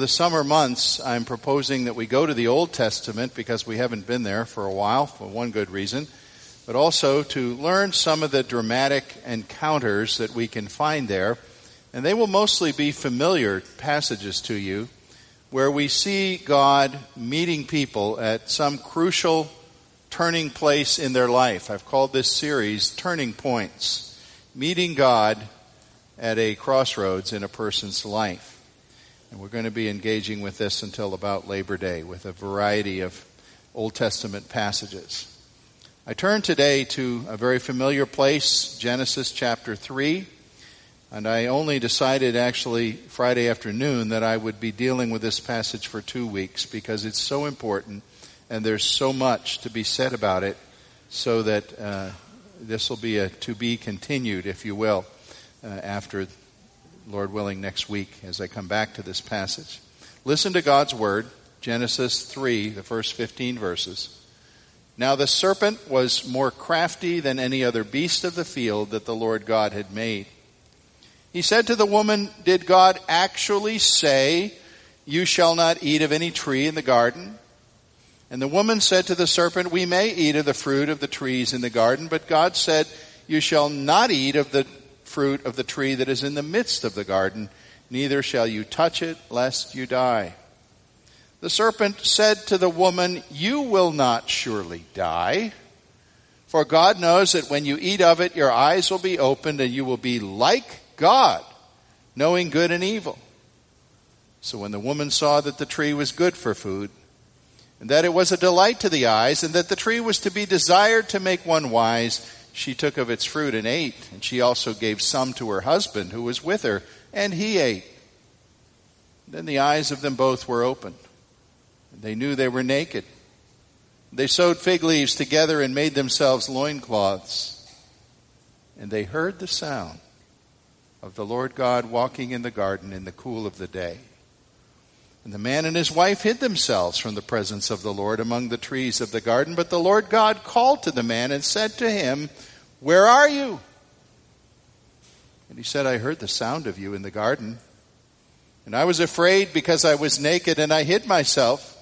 The summer months, I'm proposing that we go to the Old Testament because we haven't been there for a while, for one good reason, but also to learn some of the dramatic encounters that we can find there. And they will mostly be familiar passages to you where we see God meeting people at some crucial turning place in their life. I've called this series Turning Points Meeting God at a Crossroads in a Person's Life. And we're going to be engaging with this until about Labor Day with a variety of Old Testament passages. I turn today to a very familiar place, Genesis chapter 3. And I only decided actually Friday afternoon that I would be dealing with this passage for two weeks because it's so important and there's so much to be said about it so that uh, this will be a to be continued, if you will, uh, after Lord willing, next week as I come back to this passage. Listen to God's word, Genesis 3, the first 15 verses. Now the serpent was more crafty than any other beast of the field that the Lord God had made. He said to the woman, Did God actually say, You shall not eat of any tree in the garden? And the woman said to the serpent, We may eat of the fruit of the trees in the garden, but God said, You shall not eat of the fruit of the tree that is in the midst of the garden, neither shall you touch it, lest you die. The serpent said to the woman, You will not surely die. For God knows that when you eat of it, your eyes will be opened and you will be like God, knowing good and evil. So when the woman saw that the tree was good for food, and that it was a delight to the eyes, and that the tree was to be desired to make one wise, she took of its fruit and ate, and she also gave some to her husband who was with her, and he ate. Then the eyes of them both were opened. And they knew they were naked. They sewed fig leaves together and made themselves loincloths. And they heard the sound of the Lord God walking in the garden in the cool of the day. And the man and his wife hid themselves from the presence of the Lord among the trees of the garden. But the Lord God called to the man and said to him, Where are you? And he said, I heard the sound of you in the garden. And I was afraid because I was naked and I hid myself.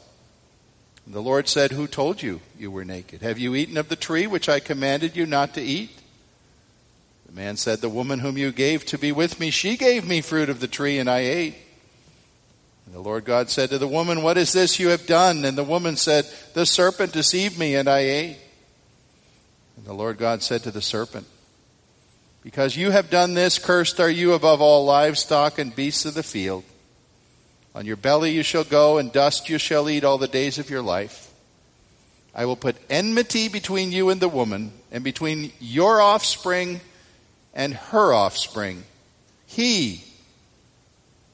And the Lord said, Who told you you were naked? Have you eaten of the tree which I commanded you not to eat? The man said, The woman whom you gave to be with me, she gave me fruit of the tree and I ate. And the Lord God said to the woman, What is this you have done? And the woman said, The serpent deceived me, and I ate. And the Lord God said to the serpent, Because you have done this, cursed are you above all livestock and beasts of the field. On your belly you shall go, and dust you shall eat all the days of your life. I will put enmity between you and the woman, and between your offspring and her offspring. He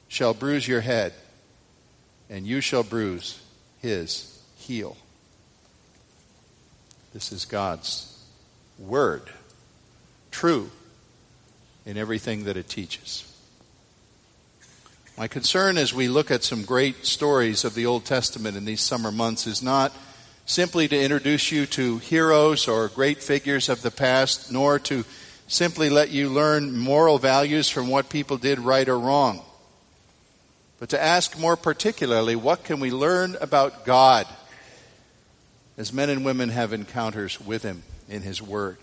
shall bruise your head and you shall bruise his heel. This is God's word, true in everything that it teaches. My concern as we look at some great stories of the Old Testament in these summer months is not simply to introduce you to heroes or great figures of the past, nor to simply let you learn moral values from what people did right or wrong but to ask more particularly, what can we learn about God as men and women have encounters with Him in His Word?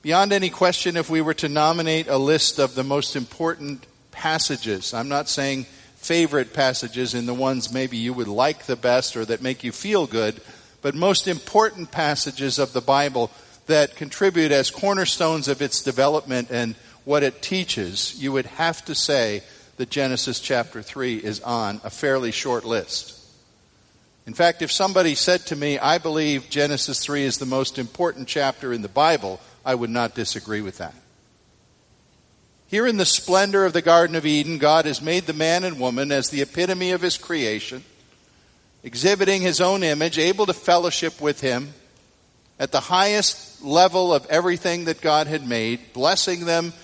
Beyond any question, if we were to nominate a list of the most important passages, I'm not saying favorite passages in the ones maybe you would like the best or that make you feel good, but most important passages of the Bible that contribute as cornerstones of its development and what it teaches, you would have to say that Genesis chapter 3 is on a fairly short list. In fact, if somebody said to me, I believe Genesis 3 is the most important chapter in the Bible, I would not disagree with that. Here in the splendor of the Garden of Eden, God has made the man and woman as the epitome of his creation, exhibiting his own image, able to fellowship with him at the highest level of everything that God had made, blessing them,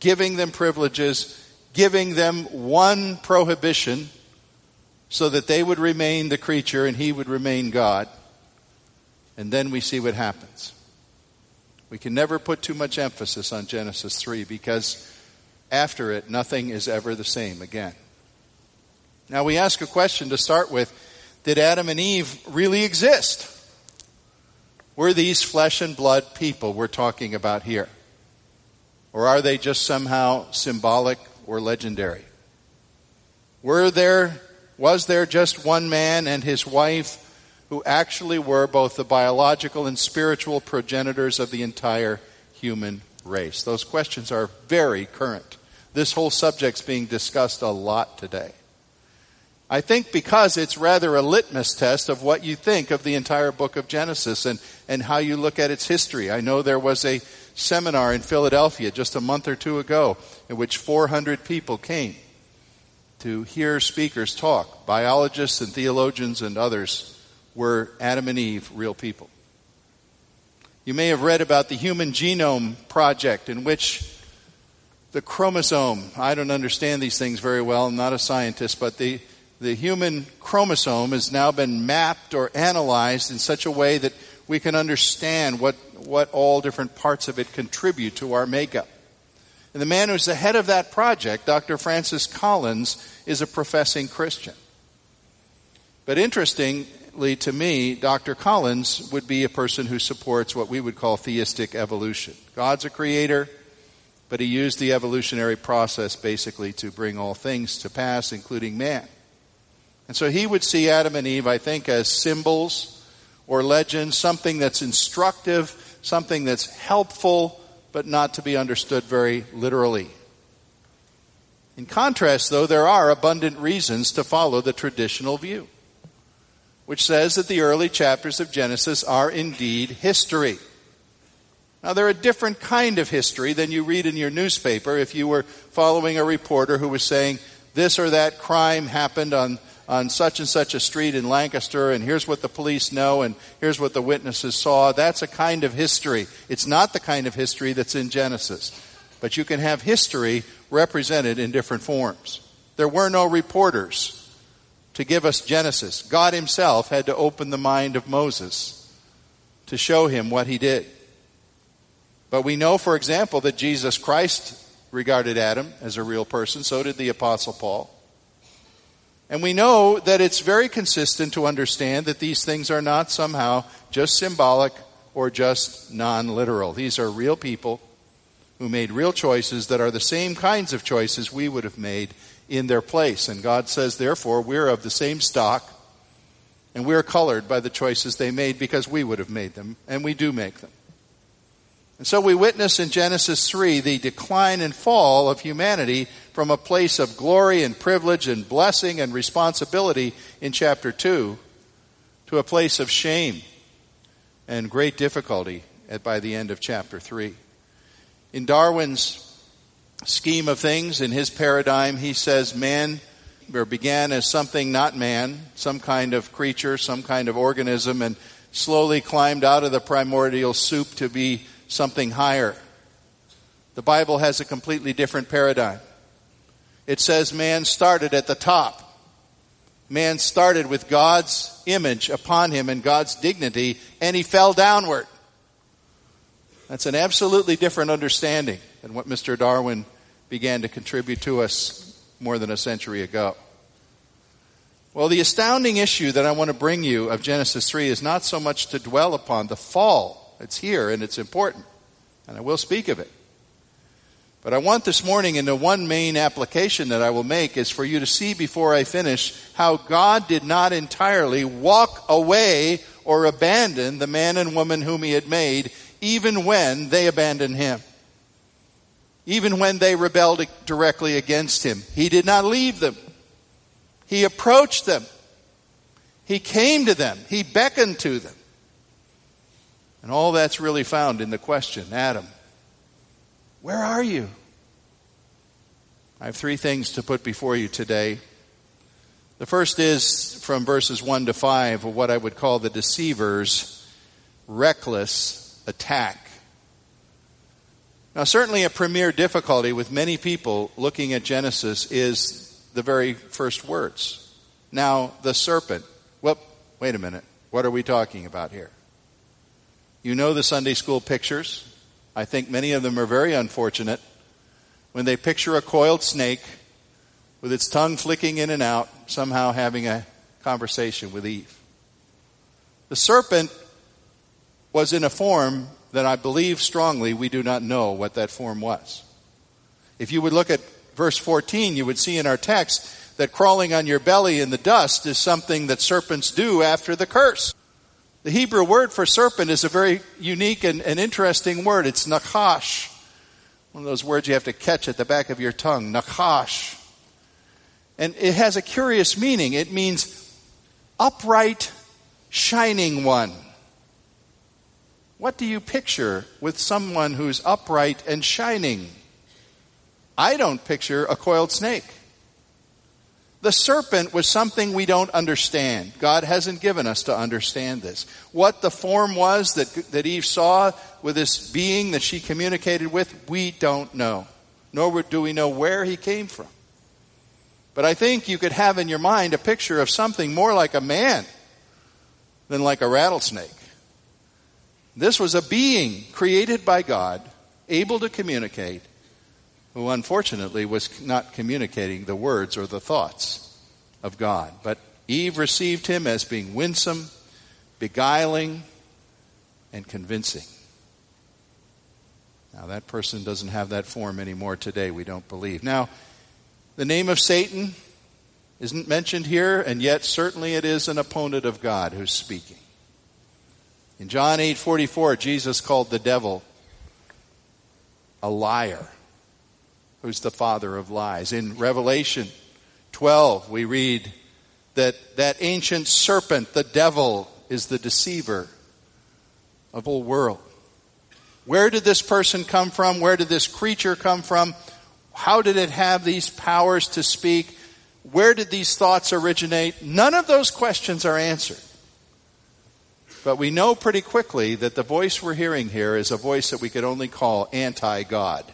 giving them privileges, giving them one prohibition so that they would remain the creature and he would remain God. And then we see what happens. We can never put too much emphasis on Genesis 3 because after it, nothing is ever the same again. Now, we ask a question to start with Did Adam and Eve really exist? Were these flesh and blood people we're talking about here? Or are they just somehow symbolic or legendary? Were there, was there just one man and his wife who actually were both the biological and spiritual progenitors of the entire human race? Those questions are very current. This whole subject's being discussed a lot today. I think because it's rather a litmus test of what you think of the entire book of Genesis and, and how you look at its history. I know there was a seminar in Philadelphia just a month or two ago in which 400 people came to hear speakers talk. Biologists and theologians and others were Adam and Eve real people. You may have read about the Human Genome Project in which the chromosome, I don't understand these things very well, I'm not a scientist, but the, the human chromosome has now been mapped or analyzed in such a way that we can understand what, what all different parts of it contribute to our makeup. And the man who's the head of that project, Dr. Francis Collins, is a professing Christian. But interestingly to me, Dr. Collins would be a person who supports what we would call theistic evolution. God's a creator, but he used the evolutionary process basically to bring all things to pass, including man. And so he would see Adam and Eve, I think, as symbols or legends, something that's instructive, something that's helpful, but not to be understood very literally. In contrast, though, there are abundant reasons to follow the traditional view, which says that the early chapters of Genesis are indeed history. Now, they're a different kind of history than you read in your newspaper if you were following a reporter who was saying this or that crime happened on on such and such a street in Lancaster, and here's what the police know, and here's what the witnesses saw. That's a kind of history. It's not the kind of history that's in Genesis. But you can have history represented in different forms. There were no reporters to give us Genesis. God Himself had to open the mind of Moses to show him what He did. But we know, for example, that Jesus Christ regarded Adam as a real person. So did the Apostle Paul. And we know that it's very consistent to understand that these things are not somehow just symbolic or just non literal. These are real people who made real choices that are the same kinds of choices we would have made in their place. And God says, therefore, we're of the same stock and we're colored by the choices they made because we would have made them, and we do make them. And so we witness in Genesis 3 the decline and fall of humanity from a place of glory and privilege and blessing and responsibility in chapter 2 to a place of shame and great difficulty at, by the end of chapter 3. In Darwin's scheme of things, in his paradigm, he says man began as something not man, some kind of creature, some kind of organism, and slowly climbed out of the primordial soup to be something higher. The Bible has a completely different paradigm. It says man started at the top. Man started with God's image upon him and God's dignity, and he fell downward. That's an absolutely different understanding than what Mr. Darwin began to contribute to us more than a century ago. Well, the astounding issue that I want to bring you of Genesis 3 is not so much to dwell upon the fall it's here and it's important. And I will speak of it. But I want this morning, in the one main application that I will make, is for you to see before I finish how God did not entirely walk away or abandon the man and woman whom He had made, even when they abandoned Him. Even when they rebelled directly against Him. He did not leave them. He approached them. He came to them. He beckoned to them. And all that's really found in the question Adam, where are you? I have three things to put before you today. The first is from verses 1 to 5 of what I would call the deceiver's reckless attack. Now, certainly a premier difficulty with many people looking at Genesis is the very first words. Now, the serpent. Well, wait a minute. What are we talking about here? You know the Sunday school pictures. I think many of them are very unfortunate when they picture a coiled snake with its tongue flicking in and out, somehow having a conversation with Eve. The serpent was in a form that I believe strongly we do not know what that form was. If you would look at verse 14, you would see in our text that crawling on your belly in the dust is something that serpents do after the curse. The Hebrew word for serpent is a very unique and, and interesting word. It's nachash. One of those words you have to catch at the back of your tongue. Nachash. And it has a curious meaning. It means upright, shining one. What do you picture with someone who's upright and shining? I don't picture a coiled snake. The serpent was something we don't understand. God hasn't given us to understand this. What the form was that, that Eve saw with this being that she communicated with, we don't know. Nor do we know where he came from. But I think you could have in your mind a picture of something more like a man than like a rattlesnake. This was a being created by God, able to communicate, who unfortunately was not communicating the words or the thoughts of God. But Eve received him as being winsome, beguiling, and convincing. Now, that person doesn't have that form anymore today, we don't believe. Now, the name of Satan isn't mentioned here, and yet certainly it is an opponent of God who's speaking. In John 8:44, Jesus called the devil a liar who's the father of lies. In Revelation 12, we read that that ancient serpent, the devil, is the deceiver of whole world. Where did this person come from? Where did this creature come from? How did it have these powers to speak? Where did these thoughts originate? None of those questions are answered. But we know pretty quickly that the voice we're hearing here is a voice that we could only call anti God,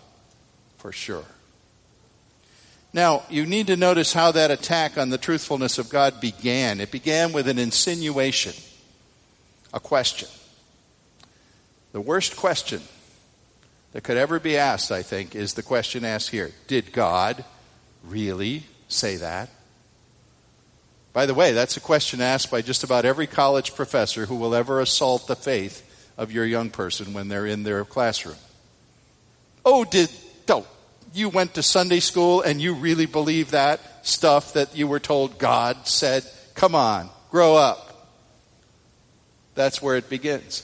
for sure. Now, you need to notice how that attack on the truthfulness of God began. It began with an insinuation, a question. The worst question that could ever be asked, I think, is the question asked here Did God really say that? By the way, that's a question asked by just about every college professor who will ever assault the faith of your young person when they're in their classroom. Oh, did, don't, you went to Sunday school and you really believe that stuff that you were told God said? Come on, grow up. That's where it begins.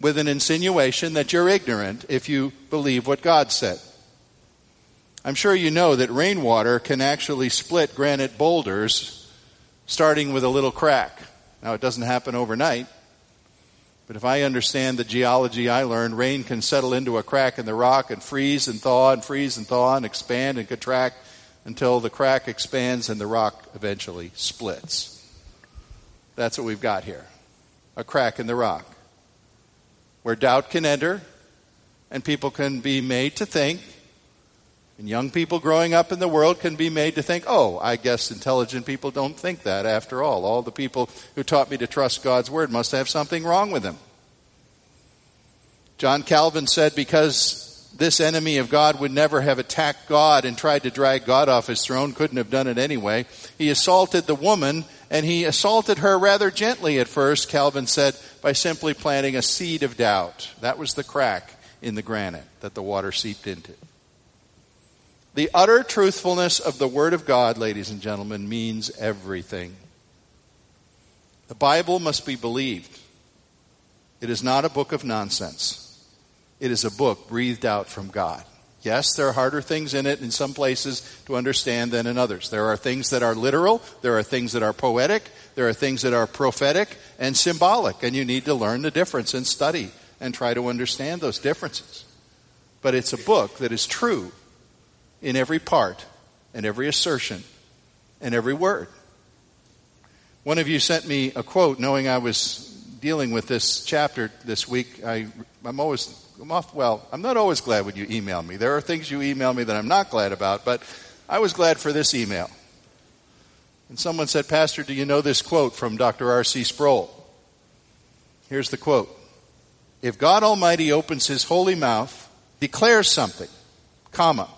With an insinuation that you're ignorant if you believe what God said. I'm sure you know that rainwater can actually split granite boulders starting with a little crack. Now, it doesn't happen overnight, but if I understand the geology I learned, rain can settle into a crack in the rock and freeze and thaw and freeze and thaw and expand and contract until the crack expands and the rock eventually splits. That's what we've got here a crack in the rock where doubt can enter and people can be made to think. And young people growing up in the world can be made to think, oh, I guess intelligent people don't think that after all. All the people who taught me to trust God's word must have something wrong with them. John Calvin said, because this enemy of God would never have attacked God and tried to drag God off his throne, couldn't have done it anyway. He assaulted the woman, and he assaulted her rather gently at first, Calvin said, by simply planting a seed of doubt. That was the crack in the granite that the water seeped into. The utter truthfulness of the Word of God, ladies and gentlemen, means everything. The Bible must be believed. It is not a book of nonsense. It is a book breathed out from God. Yes, there are harder things in it in some places to understand than in others. There are things that are literal, there are things that are poetic, there are things that are prophetic and symbolic, and you need to learn the difference and study and try to understand those differences. But it's a book that is true in every part and every assertion and every word. One of you sent me a quote knowing I was dealing with this chapter this week. I, I'm always, I'm off, well, I'm not always glad when you email me. There are things you email me that I'm not glad about, but I was glad for this email. And someone said, Pastor, do you know this quote from Dr. R.C. Sproul? Here's the quote If God Almighty opens his holy mouth, declares something, comma,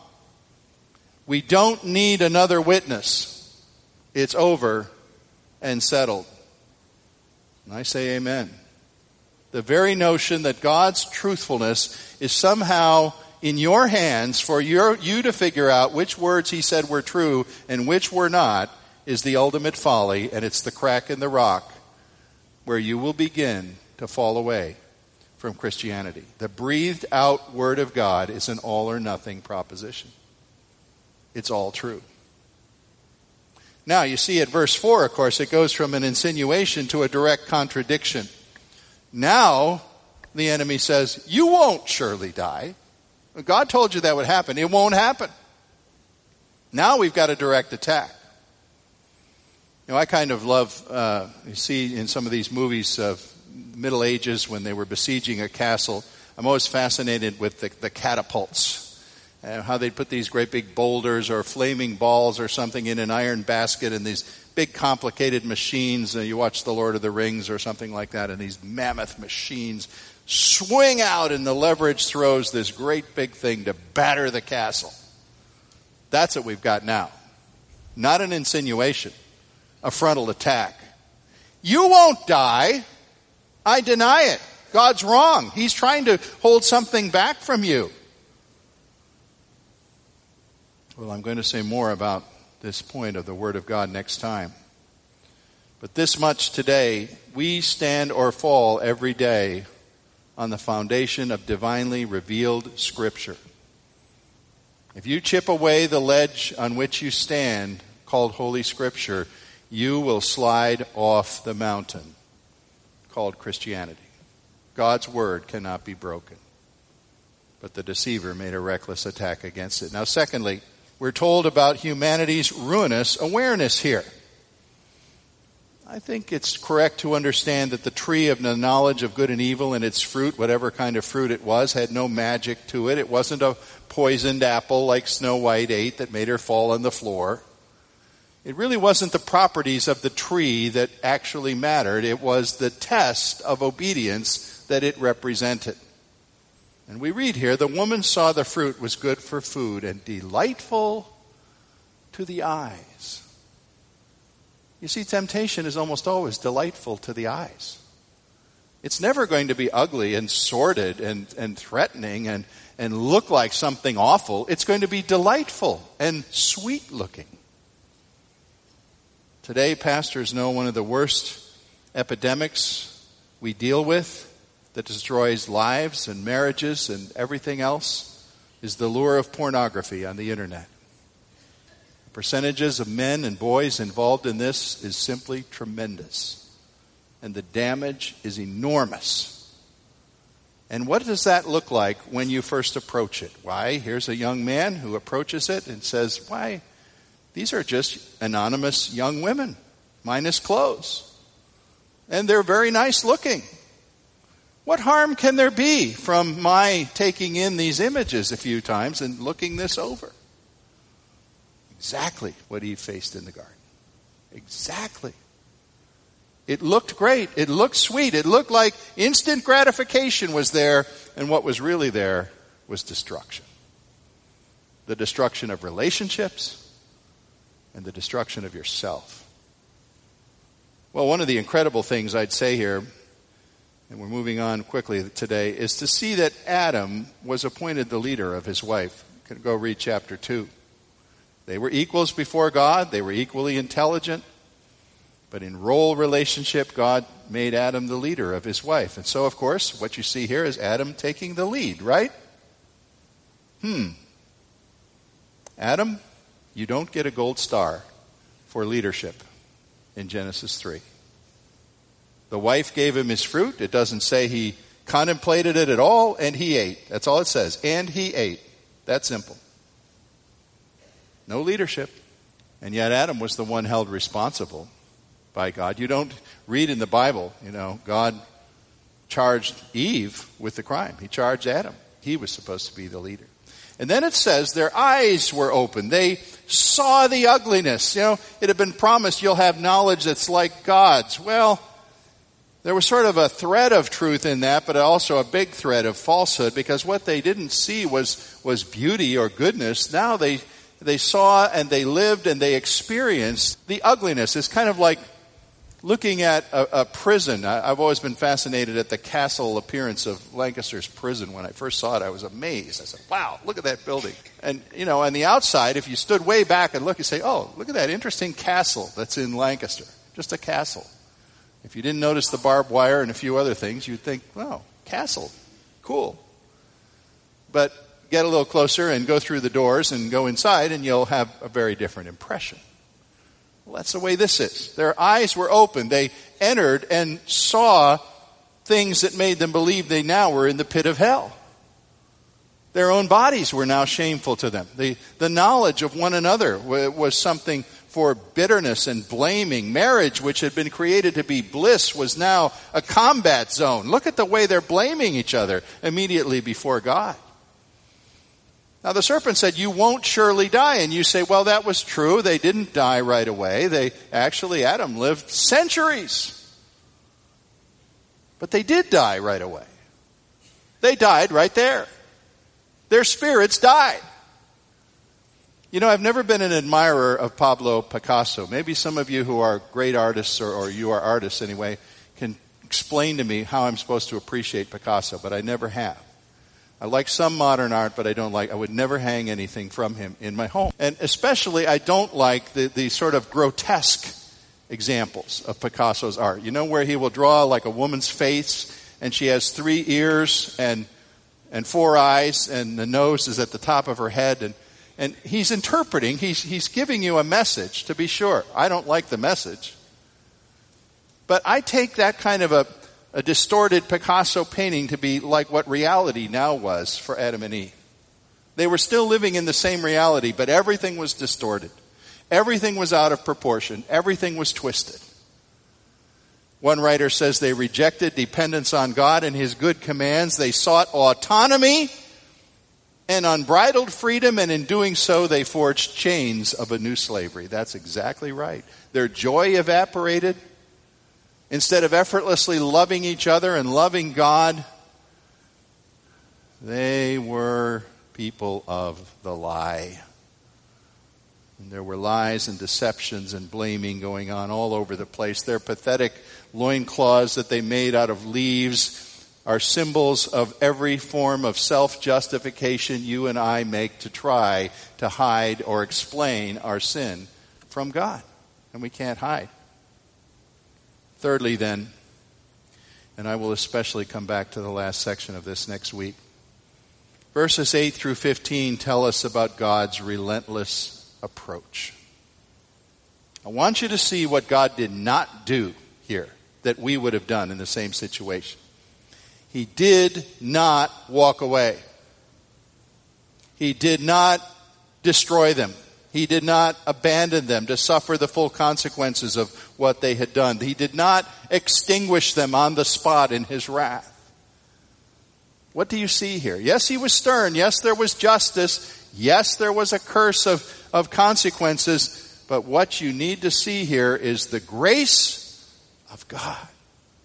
we don't need another witness. It's over and settled. And I say amen. The very notion that God's truthfulness is somehow in your hands for your, you to figure out which words he said were true and which were not is the ultimate folly, and it's the crack in the rock where you will begin to fall away from Christianity. The breathed out Word of God is an all or nothing proposition, it's all true. Now, you see at verse 4, of course, it goes from an insinuation to a direct contradiction. Now, the enemy says, You won't surely die. God told you that would happen. It won't happen. Now we've got a direct attack. You know, I kind of love, uh, you see in some of these movies of Middle Ages when they were besieging a castle, I'm always fascinated with the, the catapults uh, how they'd put these great big boulders or flaming balls or something in an iron basket and these big complicated machines. Uh, you watch The Lord of the Rings or something like that, and these mammoth machines swing out and the leverage throws this great big thing to batter the castle. That's what we've got now. Not an insinuation, a frontal attack. You won't die. I deny it. God's wrong. He's trying to hold something back from you. Well, I'm going to say more about this point of the Word of God next time. But this much today, we stand or fall every day on the foundation of divinely revealed Scripture. If you chip away the ledge on which you stand, called Holy Scripture, you will slide off the mountain called Christianity. God's Word cannot be broken. But the deceiver made a reckless attack against it. Now, secondly, we're told about humanity's ruinous awareness here. I think it's correct to understand that the tree of the knowledge of good and evil and its fruit, whatever kind of fruit it was, had no magic to it. It wasn't a poisoned apple like Snow White ate that made her fall on the floor. It really wasn't the properties of the tree that actually mattered. It was the test of obedience that it represented. And we read here the woman saw the fruit was good for food and delightful to the eyes. You see, temptation is almost always delightful to the eyes. It's never going to be ugly and sordid and, and threatening and, and look like something awful. It's going to be delightful and sweet looking. Today, pastors know one of the worst epidemics we deal with that destroys lives and marriages and everything else is the lure of pornography on the internet. The percentages of men and boys involved in this is simply tremendous. And the damage is enormous. And what does that look like when you first approach it? Why, here's a young man who approaches it and says, Why, these are just anonymous young women, minus clothes. And they're very nice looking. What harm can there be from my taking in these images a few times and looking this over? Exactly what Eve faced in the garden. Exactly. It looked great. It looked sweet. It looked like instant gratification was there, and what was really there was destruction. The destruction of relationships and the destruction of yourself. Well, one of the incredible things I'd say here and we're moving on quickly today, is to see that Adam was appointed the leader of his wife. You can go read chapter 2. They were equals before God, they were equally intelligent, but in role relationship, God made Adam the leader of his wife. And so, of course, what you see here is Adam taking the lead, right? Hmm. Adam, you don't get a gold star for leadership in Genesis 3. The wife gave him his fruit. It doesn't say he contemplated it at all and he ate. That's all it says. And he ate. That simple. No leadership. And yet Adam was the one held responsible by God. You don't read in the Bible, you know, God charged Eve with the crime. He charged Adam. He was supposed to be the leader. And then it says their eyes were open. They saw the ugliness. You know, it had been promised you'll have knowledge that's like God's. Well, there was sort of a thread of truth in that, but also a big thread of falsehood because what they didn't see was, was beauty or goodness. Now they, they saw and they lived and they experienced the ugliness. It's kind of like looking at a, a prison. I, have always been fascinated at the castle appearance of Lancaster's prison. When I first saw it, I was amazed. I said, wow, look at that building. And, you know, on the outside, if you stood way back and look, you say, oh, look at that interesting castle that's in Lancaster. Just a castle. If you didn't notice the barbed wire and a few other things, you'd think, wow, castle. Cool. But get a little closer and go through the doors and go inside, and you'll have a very different impression. Well, that's the way this is. Their eyes were open. They entered and saw things that made them believe they now were in the pit of hell. Their own bodies were now shameful to them. The, the knowledge of one another was something for bitterness and blaming. Marriage, which had been created to be bliss, was now a combat zone. Look at the way they're blaming each other immediately before God. Now the serpent said, You won't surely die. And you say, Well, that was true. They didn't die right away. They actually, Adam lived centuries. But they did die right away. They died right there. Their spirits died. You know, I've never been an admirer of Pablo Picasso. Maybe some of you who are great artists, or, or, you are artists anyway, can explain to me how I'm supposed to appreciate Picasso, but I never have. I like some modern art, but I don't like, I would never hang anything from him in my home. And especially, I don't like the, the sort of grotesque examples of Picasso's art. You know, where he will draw like a woman's face, and she has three ears and, and four eyes, and the nose is at the top of her head, and and he's interpreting, he's, he's giving you a message, to be sure. I don't like the message. But I take that kind of a, a distorted Picasso painting to be like what reality now was for Adam and Eve. They were still living in the same reality, but everything was distorted. Everything was out of proportion. Everything was twisted. One writer says they rejected dependence on God and His good commands. They sought autonomy and unbridled freedom, and in doing so, they forged chains of a new slavery. That's exactly right. Their joy evaporated. Instead of effortlessly loving each other and loving God, they were people of the lie. And there were lies and deceptions and blaming going on all over the place. Their pathetic loincloths that they made out of leaves are symbols of every form of self justification you and I make to try to hide or explain our sin from God. And we can't hide. Thirdly, then, and I will especially come back to the last section of this next week. Verses 8 through 15 tell us about God's relentless approach. I want you to see what God did not do here that we would have done in the same situation. He did not walk away. He did not destroy them. He did not abandon them to suffer the full consequences of what they had done. He did not extinguish them on the spot in his wrath. What do you see here? Yes, he was stern. Yes, there was justice. Yes, there was a curse of, of consequences. But what you need to see here is the grace of God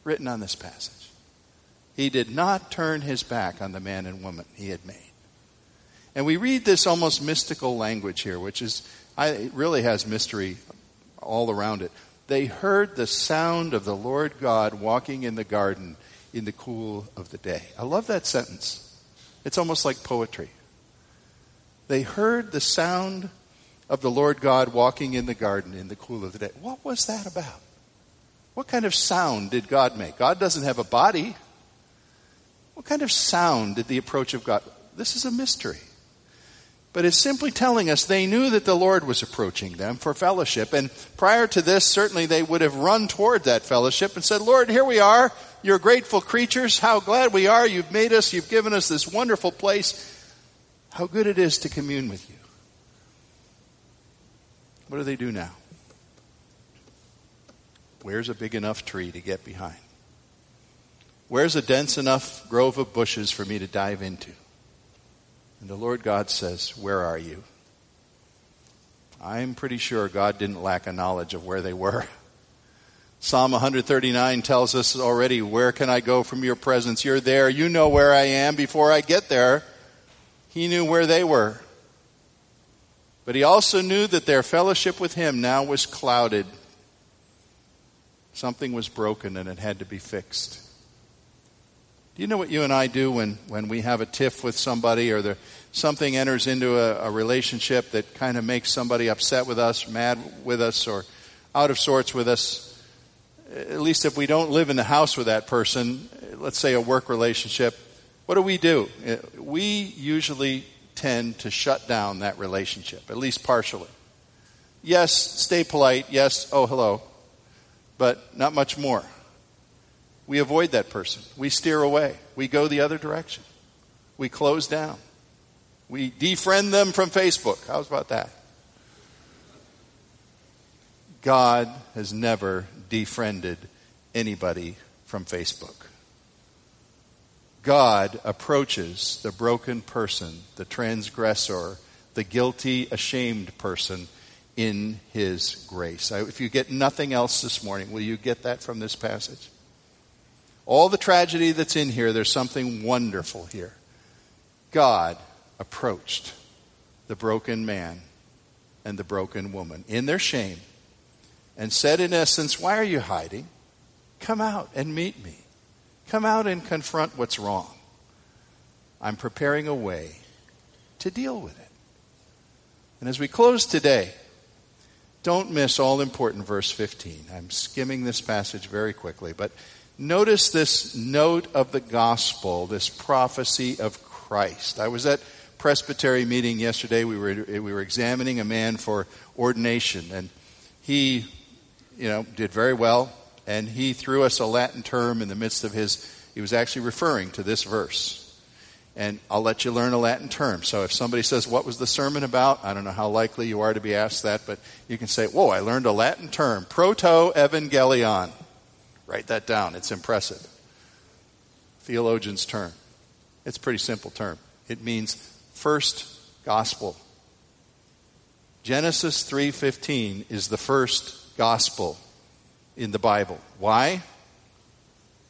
written on this passage. He did not turn his back on the man and woman he had made. And we read this almost mystical language here, which is, I, really has mystery all around it. They heard the sound of the Lord God walking in the garden in the cool of the day. I love that sentence. It's almost like poetry. They heard the sound of the Lord God walking in the garden in the cool of the day. What was that about? What kind of sound did God make? God doesn't have a body. What kind of sound did the approach of God? This is a mystery. but it's simply telling us they knew that the Lord was approaching them for fellowship. And prior to this, certainly they would have run toward that fellowship and said, Lord, here we are. You're grateful creatures. How glad we are. You've made us. You've given us this wonderful place. How good it is to commune with you. What do they do now? Where's a big enough tree to get behind? Where's a dense enough grove of bushes for me to dive into? And the Lord God says, Where are you? I'm pretty sure God didn't lack a knowledge of where they were. Psalm 139 tells us already, Where can I go from your presence? You're there. You know where I am before I get there. He knew where they were. But he also knew that their fellowship with him now was clouded. Something was broken and it had to be fixed. Do you know what you and I do when, when we have a tiff with somebody or there, something enters into a, a relationship that kind of makes somebody upset with us, mad with us, or out of sorts with us? At least if we don't live in the house with that person, let's say a work relationship, what do we do? Uh, we usually tend to shut down that relationship, at least partially. Yes, stay polite. Yes, oh, hello. But not much more we avoid that person. We steer away. We go the other direction. We close down. We defriend them from Facebook. How's about that? God has never defriended anybody from Facebook. God approaches the broken person, the transgressor, the guilty, ashamed person in His grace. If you get nothing else this morning, will you get that from this passage? All the tragedy that's in here, there's something wonderful here. God approached the broken man and the broken woman in their shame and said, in essence, Why are you hiding? Come out and meet me. Come out and confront what's wrong. I'm preparing a way to deal with it. And as we close today, don't miss all important verse 15. I'm skimming this passage very quickly, but Notice this note of the gospel, this prophecy of Christ. I was at presbytery meeting yesterday. We were, we were examining a man for ordination, and he, you know, did very well. And he threw us a Latin term in the midst of his, he was actually referring to this verse. And I'll let you learn a Latin term. So if somebody says, What was the sermon about? I don't know how likely you are to be asked that, but you can say, Whoa, I learned a Latin term, proto evangelion. Write that down. It's impressive. Theologian's term. It's a pretty simple term. It means first gospel. Genesis 3:15 is the first gospel in the Bible. Why?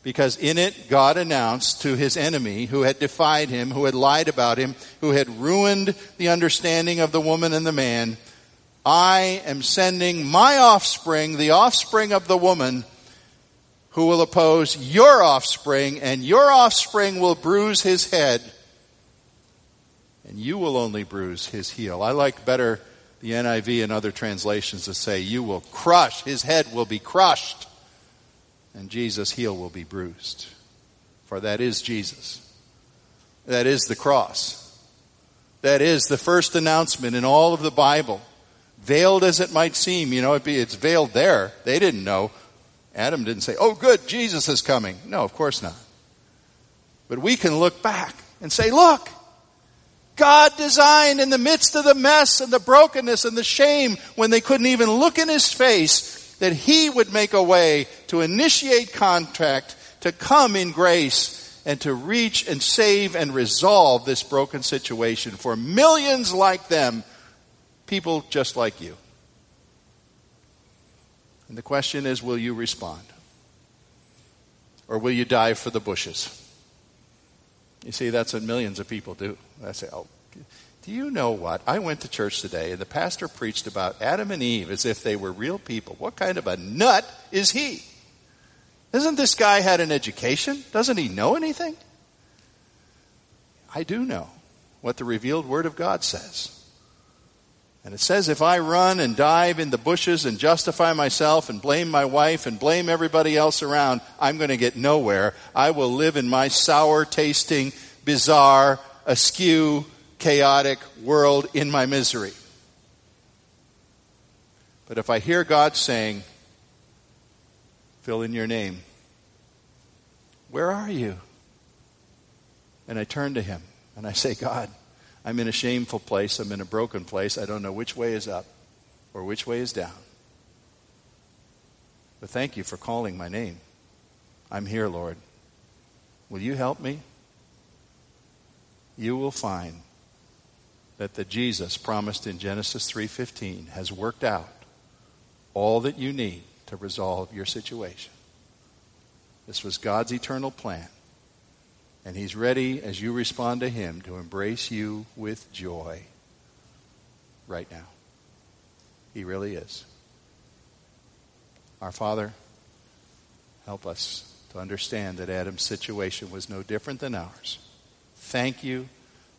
Because in it God announced to his enemy who had defied him, who had lied about him, who had ruined the understanding of the woman and the man, I am sending my offspring, the offspring of the woman, who will oppose your offspring, and your offspring will bruise his head, and you will only bruise his heel. I like better the NIV and other translations to say, You will crush, his head will be crushed, and Jesus' heel will be bruised. For that is Jesus. That is the cross. That is the first announcement in all of the Bible. Veiled as it might seem, you know, it's veiled there. They didn't know. Adam didn't say, Oh, good, Jesus is coming. No, of course not. But we can look back and say, Look, God designed in the midst of the mess and the brokenness and the shame when they couldn't even look in his face that he would make a way to initiate contact, to come in grace, and to reach and save and resolve this broken situation for millions like them, people just like you. And the question is will you respond? Or will you dive for the bushes? You see, that's what millions of people do. I say, oh, do you know what? I went to church today and the pastor preached about Adam and Eve as if they were real people. What kind of a nut is he? Isn't this guy had an education? Doesn't he know anything? I do know what the revealed Word of God says. And it says, if I run and dive in the bushes and justify myself and blame my wife and blame everybody else around, I'm going to get nowhere. I will live in my sour tasting, bizarre, askew, chaotic world in my misery. But if I hear God saying, fill in your name, where are you? And I turn to Him and I say, God, I'm in a shameful place. I'm in a broken place. I don't know which way is up or which way is down. But thank you for calling my name. I'm here, Lord. Will you help me? You will find that the Jesus promised in Genesis 3:15 has worked out all that you need to resolve your situation. This was God's eternal plan. And He's ready, as you respond to Him, to embrace you with joy right now. He really is. Our Father, help us to understand that Adam's situation was no different than ours. Thank you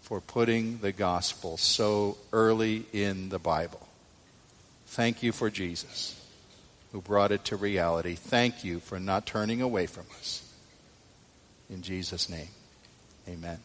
for putting the gospel so early in the Bible. Thank you for Jesus who brought it to reality. Thank you for not turning away from us. In Jesus' name, amen.